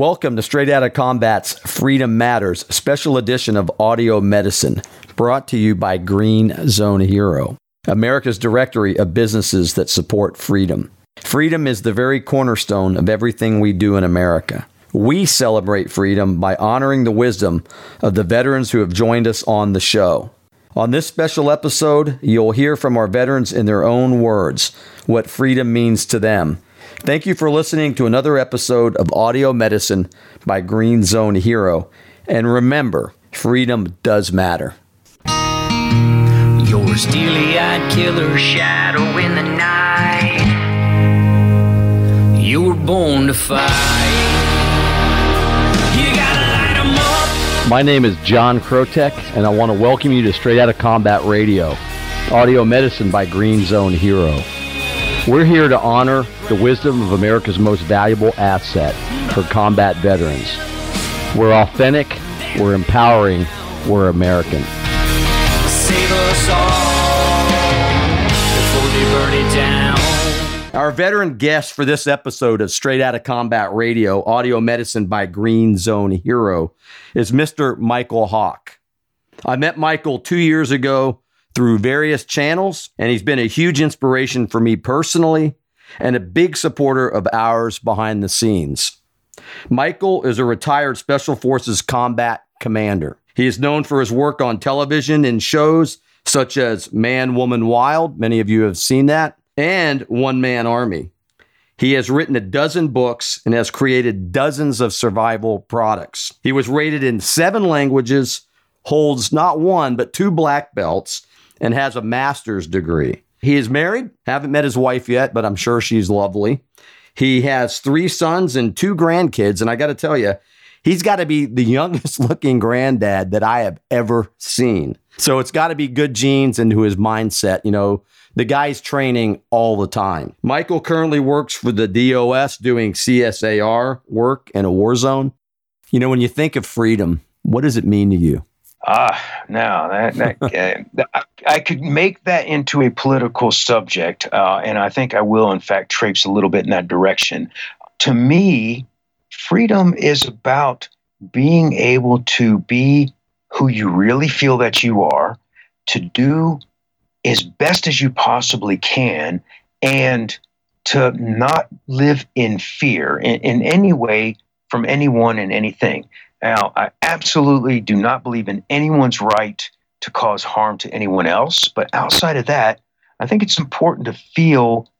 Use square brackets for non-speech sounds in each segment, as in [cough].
Welcome to Straight Outta Combat's Freedom Matters special edition of Audio Medicine, brought to you by Green Zone Hero, America's directory of businesses that support freedom. Freedom is the very cornerstone of everything we do in America. We celebrate freedom by honoring the wisdom of the veterans who have joined us on the show. On this special episode, you'll hear from our veterans in their own words what freedom means to them Thank you for listening to another episode of Audio Medicine by Green Zone Hero. And remember, freedom does matter. You're a steely eyed killer shadow in the night. You were born to fight. You gotta light 'em up. My name is John Krotek, and I want to welcome you to Straight Outta Combat Radio, Audio Medicine by Green Zone Hero. We're here to honor the wisdom of America's most valuable asset for combat veterans. We're authentic, we're empowering, we're American. Save us all before they burn it down. Our veteran guest for this episode of Straight Outta Combat Radio, Audio Medicine by Green Zone Hero, is Mr. Mykel Hawke. I met Mykel two years ago through various channels, and he's been a huge inspiration for me personally and a big supporter of ours behind the scenes. Mykel is a retired Special Forces combat commander. He is known for his work on television in shows such as Man, Woman, Wild. Many of you have seen that, and One Man Army. He has written a dozen books and has created dozens of survival products. He was rated in seven languages, holds not one, but two black belts, and has a master's degree. He is married, haven't met his wife yet, but I'm sure she's lovely. He has three sons and two grandkids. And I got to tell you, he's got to be the [laughs] youngest looking granddad that I have ever seen. So it's got to be good genes into his mindset. You know, the guy's training all the time. Michael currently works for the DOS doing CSAR work in a war zone. You know, when you think of freedom, what does it mean to you? Ah, no, that, that [laughs] uh, I could make that into a political subject, uh, and I think I will, in fact, traipse a little bit in that direction. To me, freedom is about being able to be who you really feel that you are, to do as best as you possibly can, and to not live in fear in, in any way from anyone and anything. Now, I absolutely do not believe in anyone's right to cause harm to anyone else. But outside of that, I think it's important to feel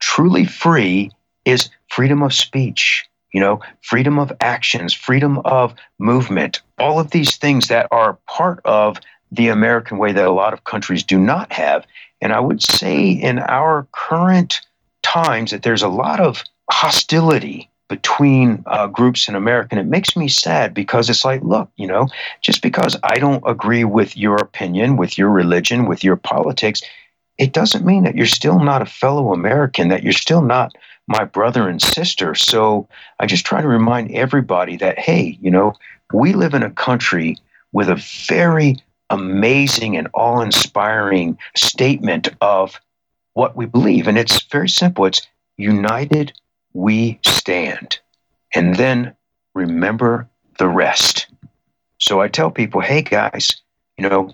truly free is freedom of speech, you know, freedom of actions, freedom of movement, all of these things that are part of the American way that a lot of countries do not have. And I would say in our current times that there's a lot of hostility between uh, groups in America. And it makes me sad because it's like, look, you know, just because I don't agree with your opinion, with your religion, with your politics, it doesn't mean that you're still not a fellow American, that you're still not my brother and sister. So I just try to remind everybody that, hey, you know, we live in a country with a very amazing and awe inspiring statement of what we believe. And it's very simple it's united we stand. And then remember the rest. So I tell people, hey guys, you know,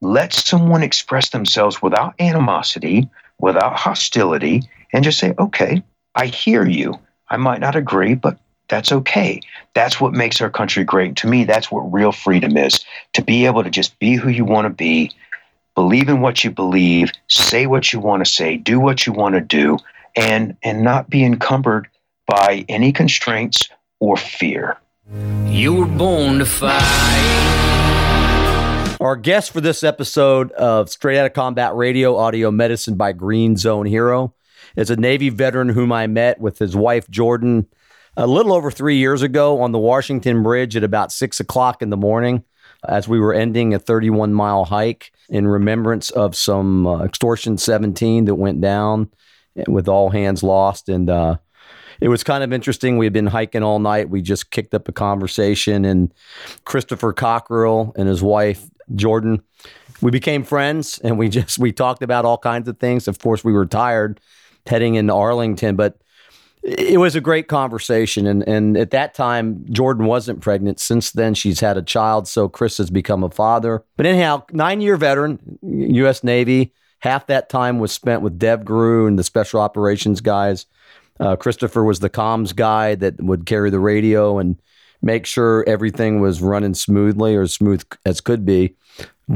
let someone express themselves without animosity, without hostility, and just say, okay, I hear you. I might not agree, but that's okay. That's what makes our country great. To me, that's what real freedom is to be able to just be who you want to be, believe in what you believe, say what you want to say, do what you want to do, and and not be encumbered by any constraints or fear. You were born to fight. Our guest for this episode of Straight Outta Combat Radio Audio Medicine by Green Zone Hero is a Navy veteran whom I met with his wife Jordan a little over three years ago on the Washington Bridge at about six o'clock in the morning as we were ending a 31 mile hike in remembrance of some uh, extortion 17 that went down with all hands lost. And uh, it was kind of interesting. We had been hiking all night. We just kicked up a conversation, and Christopher Cockrell and his wife Jordan, we became friends, and we [laughs] just we talked about all kinds of things. Of course, we were tired heading into Arlington, but it was a great conversation. And, and at that time, Jordan wasn't pregnant. Since then, she's had a child. So Chris has become a father. But anyhow, nine year veteran, U.S. Navy. Half that time was spent with DEVGRU and the special operations guys. Uh, Christopher was the comms guy that would carry the radio and make sure everything was running smoothly or as smooth as could be.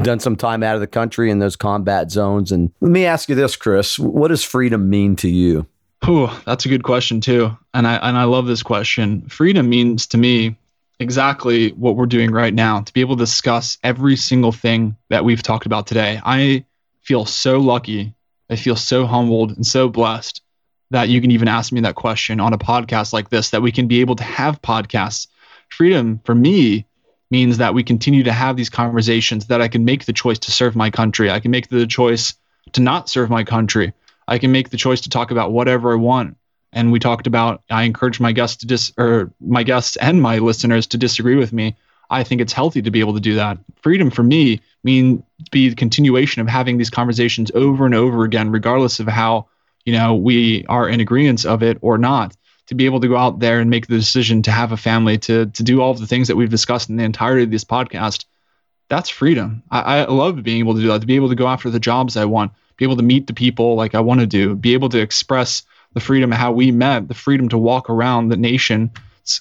Done some time out of the country in those combat zones. And let me ask you this, Chris what does freedom mean to you? Oh, that's a good question too. And I and I love this question. Freedom means to me exactly what we're doing right now, to be able to discuss every single thing that we've talked about today. I feel so lucky. I feel so humbled and so blessed that you can even ask me that question on a podcast like this, that we can be able to have podcasts. Freedom for me means that we continue to have these conversations, that I can make the choice to serve my country. I can make the choice to not serve my country. I can make the choice to talk about whatever I want. And we talked about I encourage my guests to dis or my guests and my listeners to disagree with me. I think it's healthy to be able to do that. Freedom for me mean be the continuation of having these conversations over and over again, regardless of how you know we are in agreement of it or not. To be able to go out there and make the decision to have a family, to to do all of the things that we've discussed in the entirety of this podcast, that's freedom. I, I love being able to do that. To be able to go after the jobs I want, be able to meet the people like I want to do, be able to express the freedom of how we met, the freedom to walk around the nation,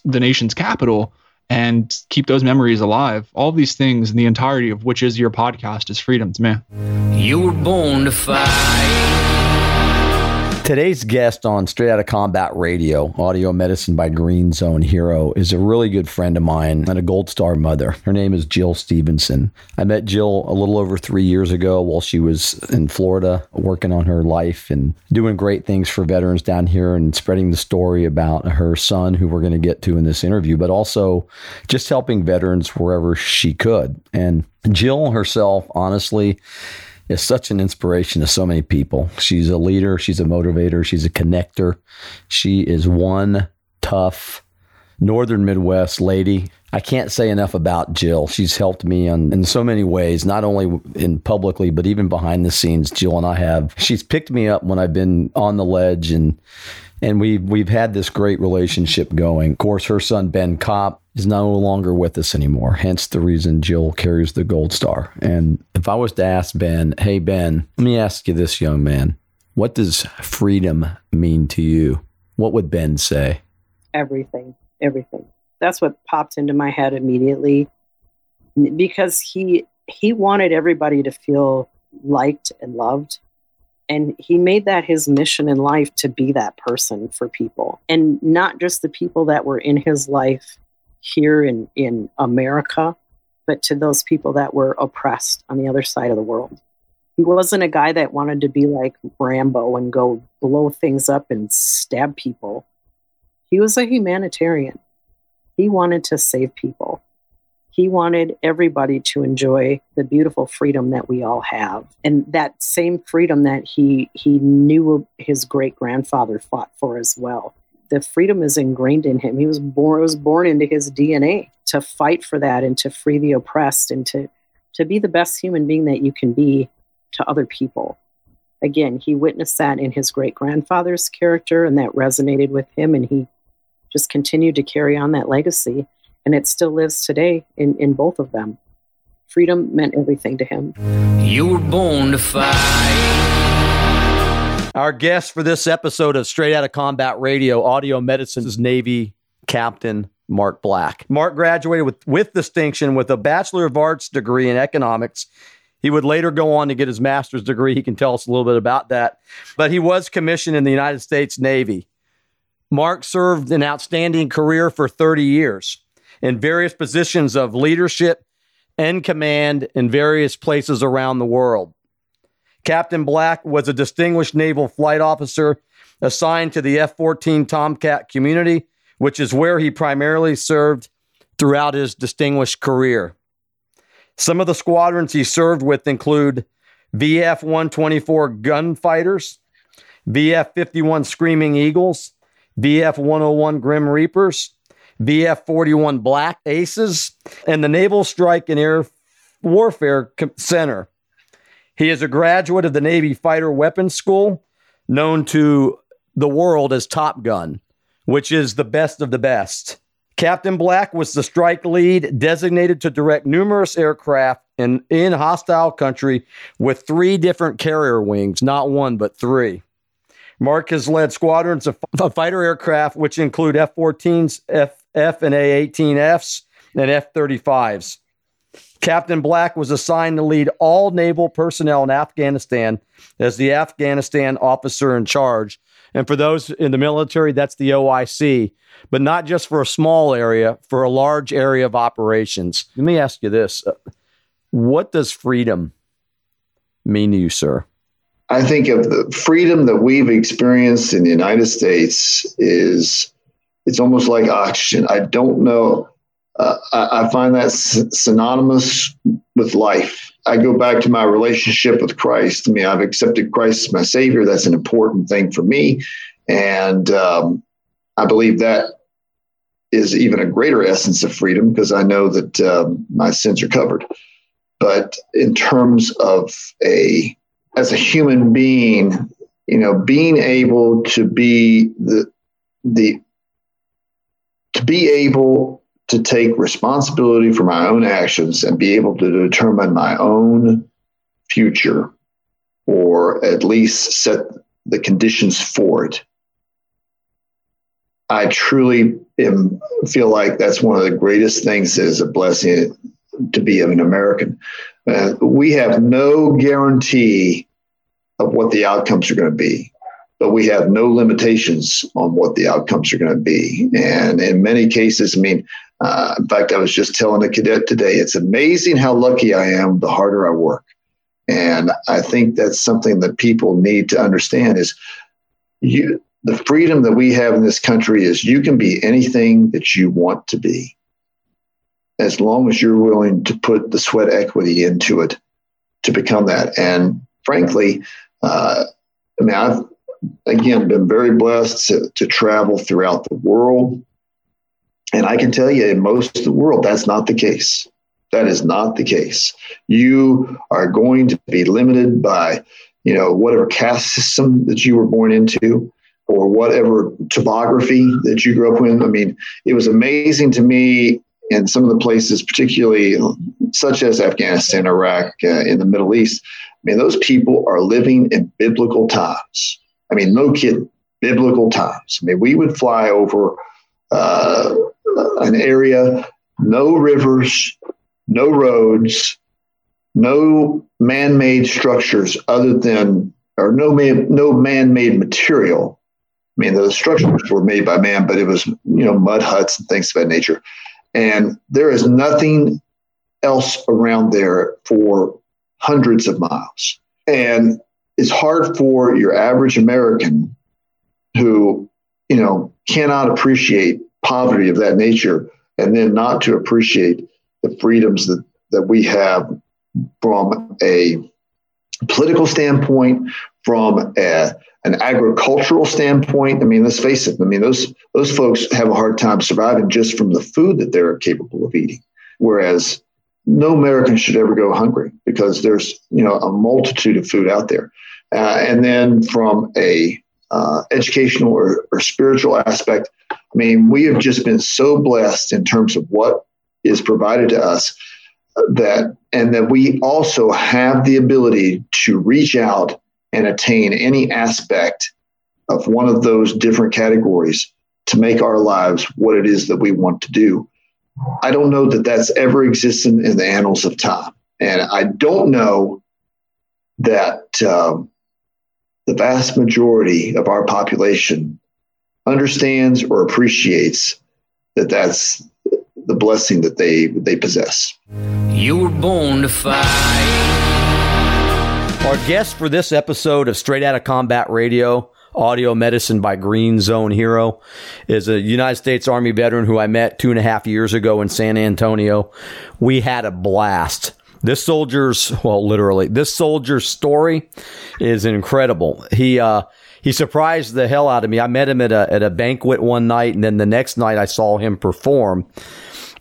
the nation's capital, and keep those memories alive. All these things, in the entirety of which is your podcast, is freedom to me. You were born to fight. Today's guest on Straight Outta Combat Radio, Audio Medicine by Green Zone Hero, is a really good friend of mine and a Gold Star mother. Her name is Jill Stevenson. I met Jill a little over three years ago while she was in Florida working on her life and doing great things for veterans down here and spreading the story about her son, who we're going to get to in this interview, but also just helping veterans wherever she could. And Jill herself, honestly, is such an inspiration to so many people. She's a leader, she's a motivator, she's a connector. She is one tough Northern Midwest lady. I can't say enough about Jill. She's helped me on, in so many ways, not only in publicly, but even behind the scenes. Jill and I have. She's picked me up when I've been on the ledge and and we've we've had this great relationship going. Of course, her son Ben Kopp is no longer with us anymore. Hence the reason Jill carries the gold star. And if I was to ask Ben, hey Ben, let me ask you this, young man, what does freedom mean to you? What would Ben say? Everything, everything. That's what popped into my head immediately because he he wanted everybody to feel liked and loved and he made that his mission in life to be that person for people and not just the people that were in his life here in, in America, but to those people that were oppressed on the other side of the world. He wasn't a guy that wanted to be like Rambo and go blow things up and stab people. He was a humanitarian. He wanted to save people he wanted everybody to enjoy the beautiful freedom that we all have and that same freedom that he he knew his great grandfather fought for as well the freedom is ingrained in him he was born was born into his dna to fight for that and to free the oppressed and to to be the best human being that you can be to other people again he witnessed that in his great grandfather's character and that resonated with him and he just continued to carry on that legacy and it still lives today in, in both of them. Freedom meant everything to him. You were born to fight. Our guest for this episode of Straight Outta Combat Radio, Audio Medicine's Navy Captain Mark Black. Mark graduated with, with distinction with a Bachelor of Arts degree in economics. He would later go on to get his master's degree. He can tell us a little bit about that. But he was commissioned in the United States Navy. Mark served an outstanding career for 30 years in various positions of leadership and command in various places around the world. Captain Black was a distinguished naval flight officer assigned to the F 14 Tomcat community, which is where he primarily served throughout his distinguished career. Some of the squadrons he served with include VF 124 Gunfighters, VF 51 Screaming Eagles, VF 101 Grim Reapers, VF 41 Black Aces, and the Naval Strike and Air Warfare Center. He is a graduate of the Navy Fighter Weapons School, known to the world as Top Gun. which is the best of the best. Captain Black was the strike lead designated to direct numerous aircraft in, in hostile country with three different carrier wings, not one, but three. Mark has led squadrons of, fighter aircraft, which include F 14s, F, F and A 18Fs, and F 35s. Captain Black was assigned to lead all naval personnel in Afghanistan as the Afghanistan officer in charge. And for those in the military, that's the OIC, but not just for a small area, for a large area of operations. Let me ask you this What does freedom mean to you, sir? I think of the freedom that we've experienced in the United States is it's almost like oxygen. I don't know. Uh, I, I, find that synonymous with life. I go back to my relationship with Christ. I mean, I've accepted Christ as my Savior. That's an important thing for me, and um, I believe that is even a greater essence of freedom because I know that um, my sins are covered. But in terms of a as a human being, you know, being able to be the the to be able to take responsibility for my own actions and be able to determine my own future or at least set the conditions for it. I truly am, feel like that's one of the greatest things that is a blessing to be an American. Uh, we have no guarantee of what the outcomes are going to be, but we have no limitations on what the outcomes are going to be. And in many cases, I mean, uh, in fact, I was just telling a cadet today, it's amazing how lucky I am the harder I work. And I think that's something that people need to understand is you the freedom that we have in this country is you can be anything that you want to be as long as you're willing to put the sweat equity into it to become that. And frankly, uh, I mean, I've again been very blessed to, to travel throughout the world. And I can tell you, in most of the world, that's not the case. That is not the case. You are going to be limited by, you know, whatever caste system that you were born into or whatever topography that you grew up in. I mean, it was amazing to me in some of the places, particularly such as Afghanistan, Iraq, uh, in the Middle East, I mean, those people are living in biblical times. I mean, no kidding, biblical times. I mean, we would fly over uh, an area, no rivers, no roads, no man-made structures other than, or no man, no man-made material. I mean, the structures were made by man, but it was, you know, mud huts and things of that nature. And there is nothing else around there for hundreds of miles. And it's hard for your average American who, you know, cannot appreciate poverty of that nature and then not to appreciate the freedoms that, that we have from a political standpoint, from a, an agricultural standpoint. I mean, let's face it. I mean, those those folks have a hard time surviving just from the food that they're capable of eating. Whereas no American should ever go hungry because there's you know a multitude of food out there. Uh, and then from a uh, educational or, or spiritual aspect, I mean, we have just been so blessed in terms of what is provided to us that, and that we also have the ability to reach out and attain any aspect of one of those different categories to make our lives what it is that we want to do. I don't know that that's ever existed in the annals of time. And I don't know that um, the vast majority of our population understands or appreciates that that's the blessing that they they possess. You were born to fight. Our guest for this episode of Straight Outta Combat Radio audio medicine by Green Zone Hero is a United States Army veteran who I met two and a half years ago in San Antonio. We had a blast. This soldier's, well, literally, this soldier's story is incredible. He, uh, he surprised the hell out of me. I met him at a, at a banquet one night, and then the next night I saw him perform.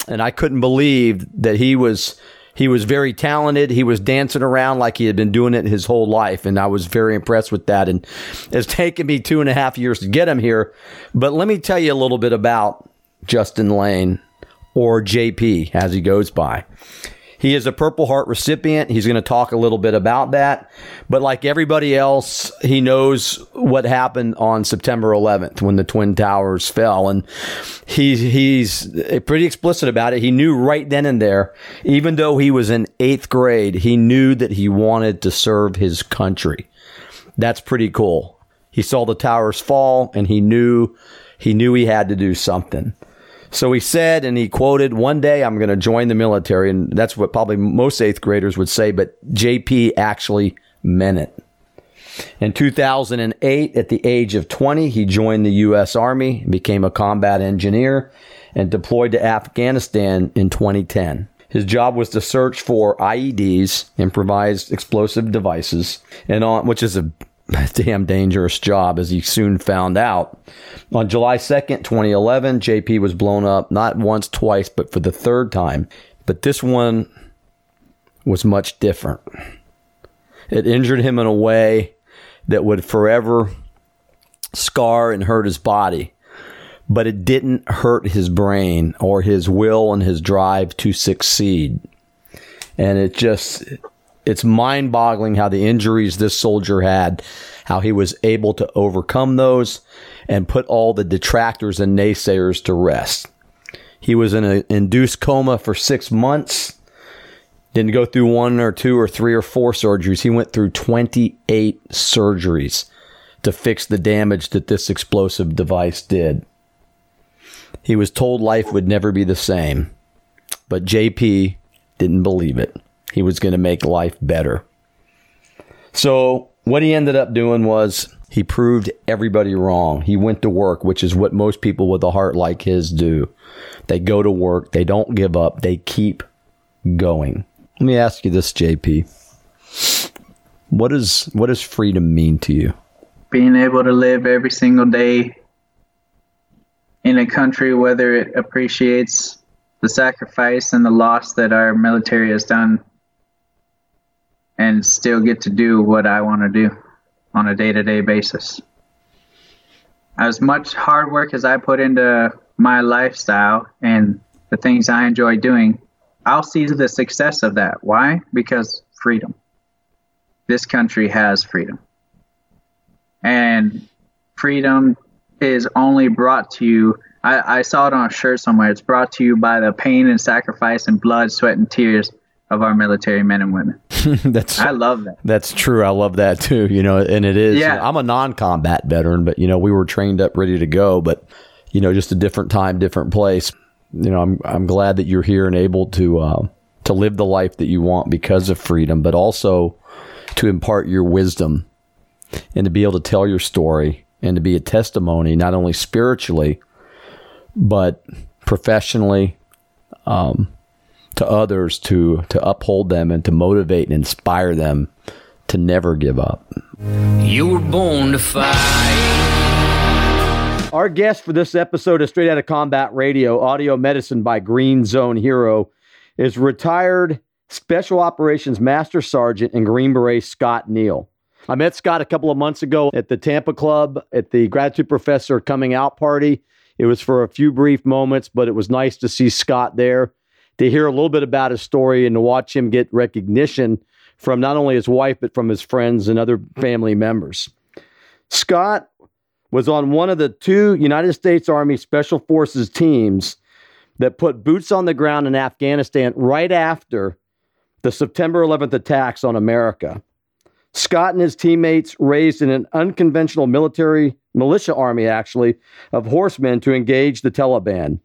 And I couldn't believe that he was He was very talented. He was dancing around like he had been doing it his whole life. And I was very impressed with that. And it's taken me two and a half years to get him here. But let me tell you a little bit about Justin Lane or JP as he goes by. He is a Purple Heart recipient. He's going to talk a little bit about that. But like everybody else, he knows what happened on September 11th when the Twin Towers fell. And he, he's pretty explicit about it. He knew right then and there, even though he was in eighth grade, he knew that he wanted to serve his country. That's pretty cool. He saw the towers fall and he knew he knew he had to do something. So he said, and he quoted, One day I'm going to join the military. And that's what probably most eighth graders would say, but JP actually meant it. In 2008, at the age of 20, he joined the U.S. Army, became a combat engineer, and deployed to Afghanistan in 2010. His job was to search for IEDs, improvised explosive devices, and on which is a [laughs] damn dangerous job, as he soon found out. On July 2nd, 2011, JP was blown up not once, twice, but for the third time. But this one was much different. It injured him in a way that would forever scar and hurt his body, but it didn't hurt his brain or his will and his drive to succeed. And it just, it's mind boggling how the injuries this soldier had, how he was able to overcome those and put all the detractors and naysayers to rest. He was in an induced coma for six months. Didn't go through one or two or three or four surgeries. He went through 28 surgeries to fix the damage that this explosive device did. He was told life would never be the same, but JP didn't believe it. He was going to make life better. So, what he ended up doing was he proved everybody wrong. He went to work, which is what most people with a heart like his do. They go to work, they don't give up, they keep going. Let me ask you this, JP. What is what does freedom mean to you? Being able to live every single day in a country whether it appreciates the sacrifice and the loss that our military has done and still get to do what I want to do on a day-to-day basis. As much hard work as I put into my lifestyle and the things I enjoy doing, I'll see the success of that. Why? Because freedom. This country has freedom. And freedom is only brought to you. I, I, saw it on a shirt somewhere. It's brought to you by the pain and sacrifice and blood, sweat, and tears of our military men and women. [laughs] that's I love that. That's true. I love that too. You know, and it is. Yeah. I'm a non-combat veteran, but you know, we were trained up, ready to go. But you know, just a different time, different place. You know, I'm I'm glad that you're here and able to uh, to live the life that you want because of freedom, but also to impart your wisdom and to be able to tell your story and to be a testimony, not only spiritually, but professionally. Um, to others to to uphold them and to motivate and inspire them to never give up. You were born to fight. Our guest for this episode of Straight Out of Combat Radio, Audio Medicine by Green Zone Hero, is retired Special Operations Master Sergeant and Green Beret Scott Neil. I met Scott a couple of months ago at the Tampa Club at the Gratitude Professor coming out party. It was for a few brief moments, but it was nice to see Scott there, to hear a little bit about his story, and to watch him get recognition from not only his wife, but from his friends and other family members. Scott was on one of the two United States Army Special Forces teams that put boots on the ground in Afghanistan right after the September 11th attacks on America. Scott and his teammates raised in an unconventional military militia army, actually, of horsemen to engage the Taliban.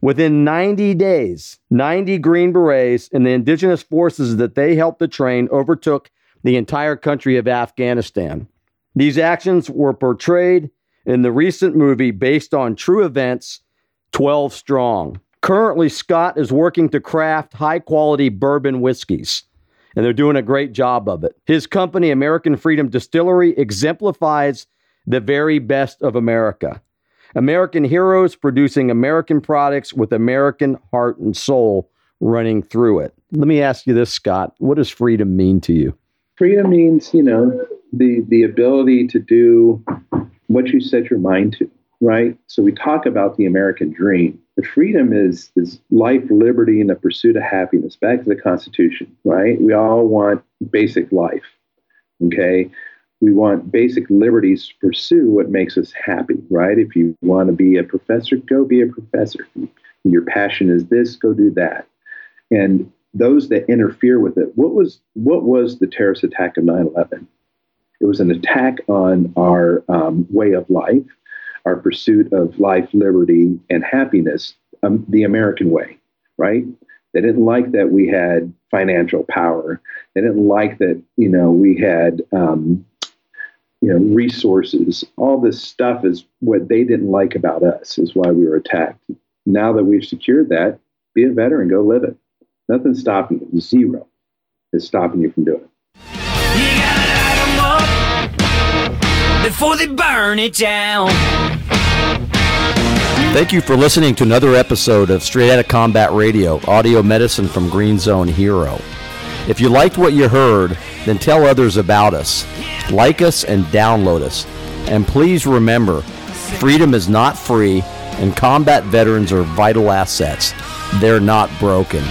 Within 90 days, 90 Green Berets and the indigenous forces that they helped to train overtook the entire country of Afghanistan. These actions were portrayed in the recent movie based on true events, 12 Strong. Currently, Scott is working to craft high quality bourbon whiskeys, and they're doing a great job of it. His company, American Freedom Distillery, exemplifies the very best of America. American heroes producing American products with American heart and soul running through it. Let me ask you this, Scott. What does freedom mean to you? Freedom means, you know, the the ability to do what you set your mind to, right? So we talk about the American dream. The freedom is is life, liberty, and the pursuit of happiness. Back to the Constitution, right? We all want basic life. Okay. We want basic liberties to pursue what makes us happy, right? If you want to be a professor, go be a professor. Your passion is this, go do that. And those that interfere with it, what was what was the terrorist attack of 9/11? It was an attack on our um, way of life, our pursuit of life, liberty, and happiness, um, the American way, right? They didn't like that we had financial power. They didn't like that, you know, we had, um, you know, resources. All this stuff is what they didn't like about us, is why we were attacked. Now that we've secured that, be a veteran, go live it. Nothing's stopping you. Zero is stopping you from doing it. You gotta light 'em up before they burn it down. Thank you for listening to another episode of Straight Outta Combat Radio, audio medicine from Green Zone Hero. If you liked what you heard, then tell others about us. Like us and download us. And please remember, freedom is not free, and combat veterans are vital assets. They're not broken.